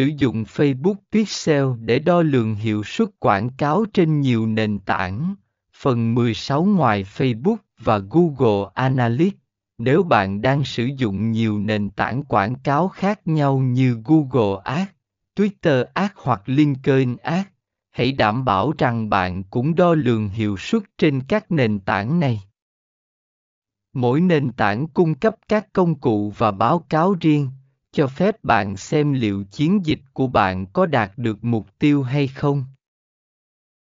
Sử dụng Facebook Pixel để đo lường hiệu suất quảng cáo trên nhiều nền tảng. Phần 16 ngoài Facebook và Google Analytics, nếu bạn đang sử dụng nhiều nền tảng quảng cáo khác nhau như Google Ads, Twitter Ads hoặc LinkedIn Ads, hãy đảm bảo rằng bạn cũng đo lường hiệu suất trên các nền tảng này. Mỗi nền tảng cung cấp các công cụ và báo cáo riêng, cho phép bạn xem liệu chiến dịch của bạn có đạt được mục tiêu hay không.